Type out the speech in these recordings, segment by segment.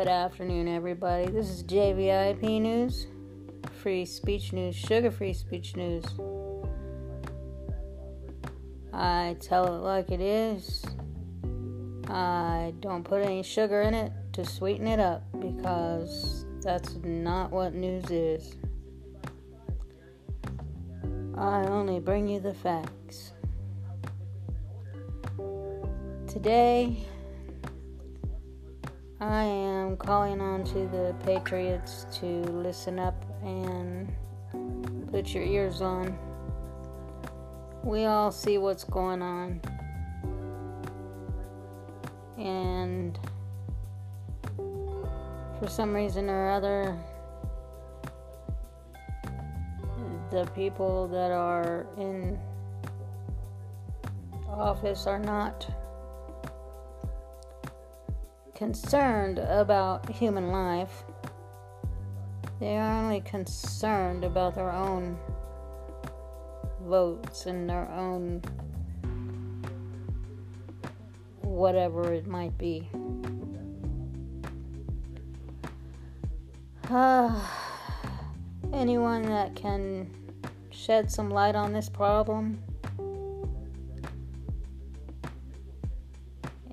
Good afternoon, everybody. This is JVIP News, free speech news, sugar free speech news. I tell it like it is. I don't put any sugar in it to sweeten it up because that's not what news is. I only bring you the facts. Today, I am calling on to the Patriots to listen up and put your ears on. We all see what's going on. And for some reason or other, the people that are in office are not concerned about human life. They are only concerned about their own votes and their own whatever it might be. Uh, anyone that can shed some light on this problem?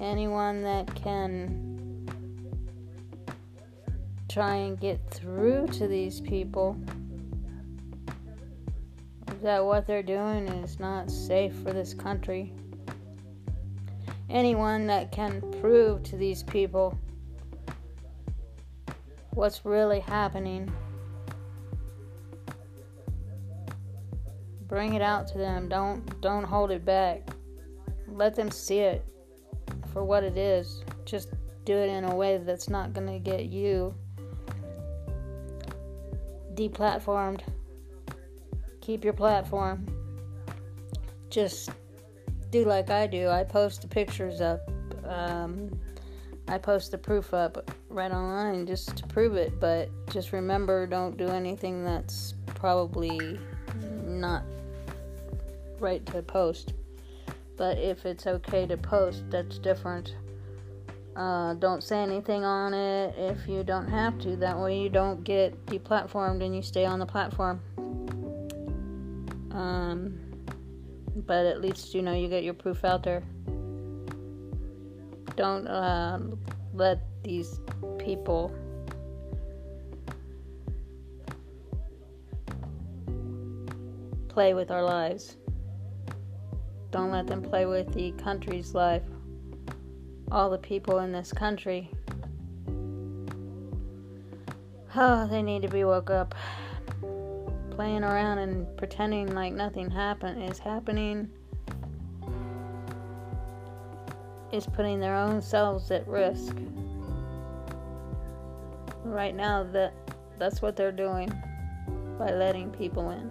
Anyone that can try and get through to these people that what they're doing is not safe for this country. Anyone that can prove to these people what's really happening, bring it out to them. Don't don't hold it back. Let them see it for what it is. Just do it in a way that's not going to get you deplatformed. Keep your platform. Just do like I do. I post the pictures up. Um, I post the proof up right online just to prove it. But just remember, don't do anything that's probably not right to post. But if it's okay to post, that's different. Uh, don't say anything on it if you don't have to. That way you don't get deplatformed and you stay on the platform. Um, but at least you know you get your proof out there. Don't uh, let these people play with our lives. Don't let them play with the country's life all the people in this country. Oh, they need to be woke up. Playing around and pretending like nothing happen is happening is putting their own selves at risk. Right now that that's what they're doing by letting people in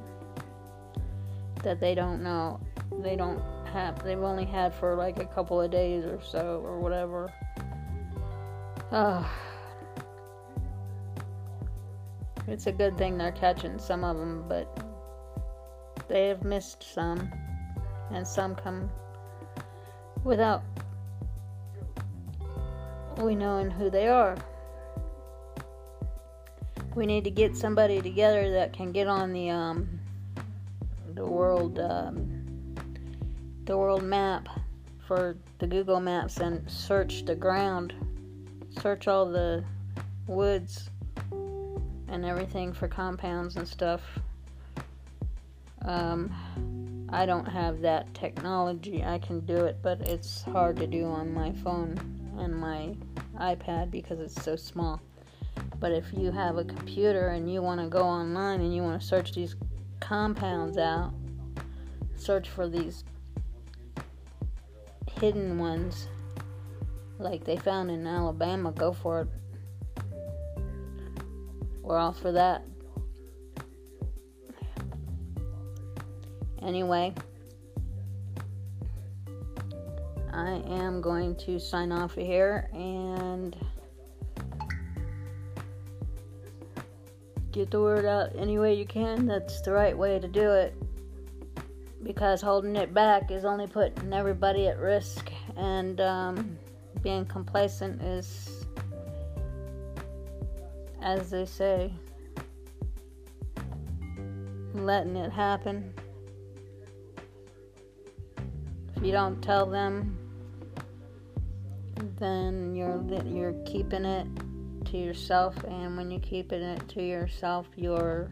that they don't know. They don't have they've only had for like a couple of days or so or whatever. Oh. It's a good thing they're catching some of them, but they have missed some, and some come without we knowing who they are. We need to get somebody together that can get on the um, the world um, the world map for the Google Maps and search the ground, search all the woods and everything for compounds and stuff. Um, I don't have that technology. I can do it, but it's hard to do on my phone and my iPad because it's so small. But if you have a computer and you want to go online and you want to search these compounds out, search for these hidden ones like they found in Alabama, go for it. We're all for that. Anyway, I am going to sign off of here and get the word out any way you can. That's the right way to do it because holding it back is only putting everybody at risk, and um, being complacent is as they say, letting it happen. If you don't tell them, then you're you're keeping it to yourself, and when you're keeping it to yourself, you're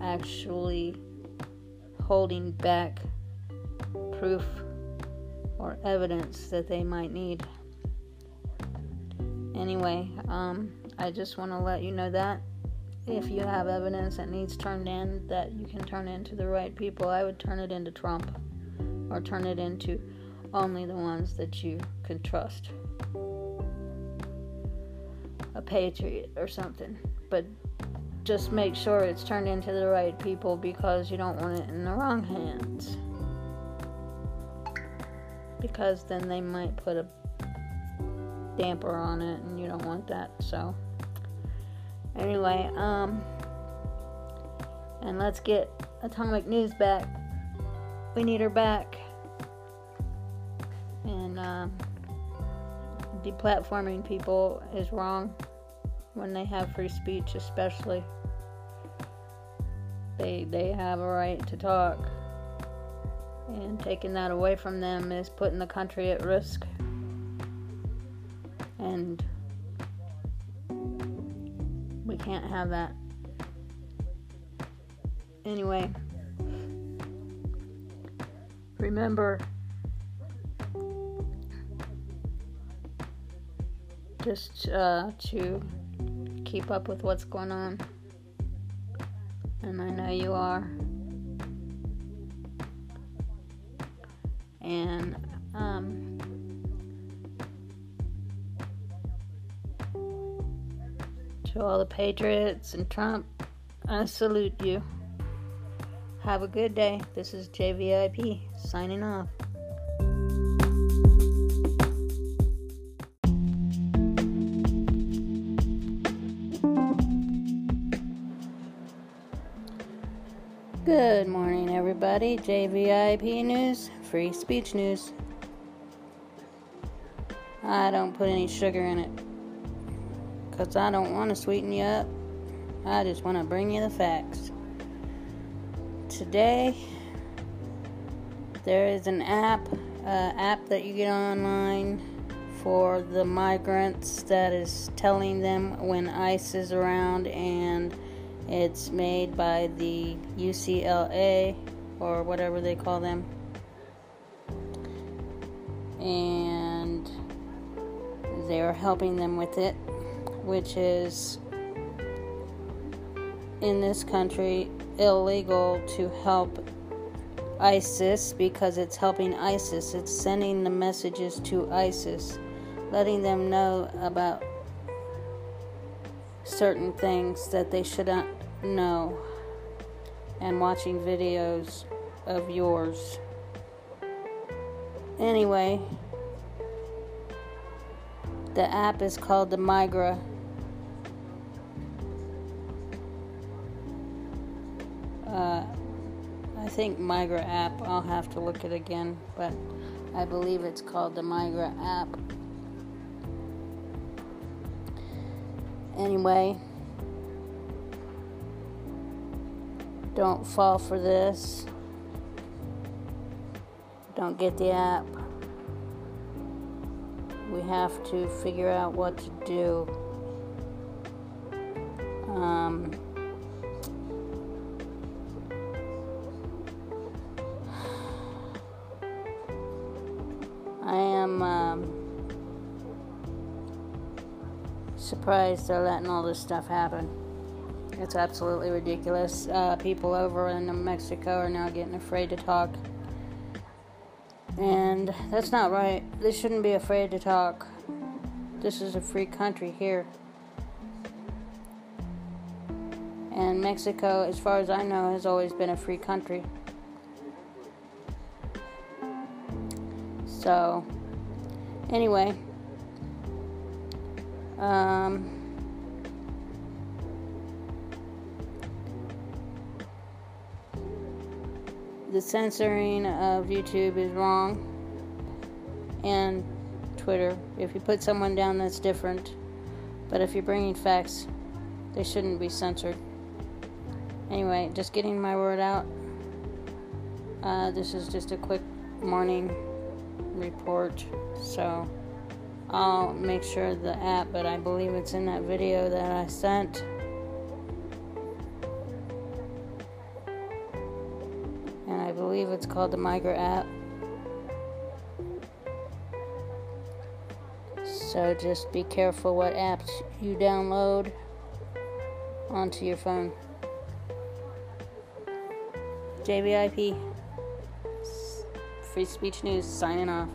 actually holding back proof or evidence that they might need. Anyway, um, I just want to let you know that if you have evidence that needs turned in, that you can turn into the right people. I would turn it into Trump or turn it into only the ones that you can trust. A patriot or something. But just make sure it's turned into the right people because you don't want it in the wrong hands. Because then they might put a damper on it and you don't want that. So anyway, um and let's get Atomic News back. We need her back. And um deplatforming people is wrong when they have free speech especially. They they have a right to talk. And taking that away from them is putting the country at risk and we can't have that. Anyway, remember just uh, to keep up with what's going on, and I know you are. And um, To all the Patriots and Trump, I salute you. Have a good day. This is JVIP signing off. Good morning, everybody. JVIP News, free speech news. I don't put any sugar in it because I don't want to sweeten you up. I just want to bring you the facts. Today, there is an app, uh, app that you get online for the migrants that is telling them when ICE is around, and it's made by the UCLA or whatever they call them. And they are helping them with it which is in this country illegal to help ISIS because it's helping ISIS. It's sending the messages to ISIS, letting them know about certain things that they should know, and watching videos of yours. Anyway, the app is called the Migra Uh, I think Migra app. I'll have to look it again, but I believe it's called the Migra app. Anyway, don't fall for this. Don't get the app. We have to figure out what to do. Um, I am um, surprised they're letting all this stuff happen. It's absolutely ridiculous. Uh, people over in Mexico are now getting afraid to talk. And that's not right. They shouldn't be afraid to talk. This is a free country here. And Mexico, as far as I know, has always been a free country. So, anyway, um, the censoring of YouTube is wrong, and Twitter. If you put someone down, that's different. But if you're bringing facts, they shouldn't be censored. Anyway, just getting my word out. Uh, this is just a quick morning report, so I'll make sure the app, but I believe it's in that video that I sent. It's called the Migra app. So just be careful what apps you download onto your phone. JVIP. Free Speech News signing off.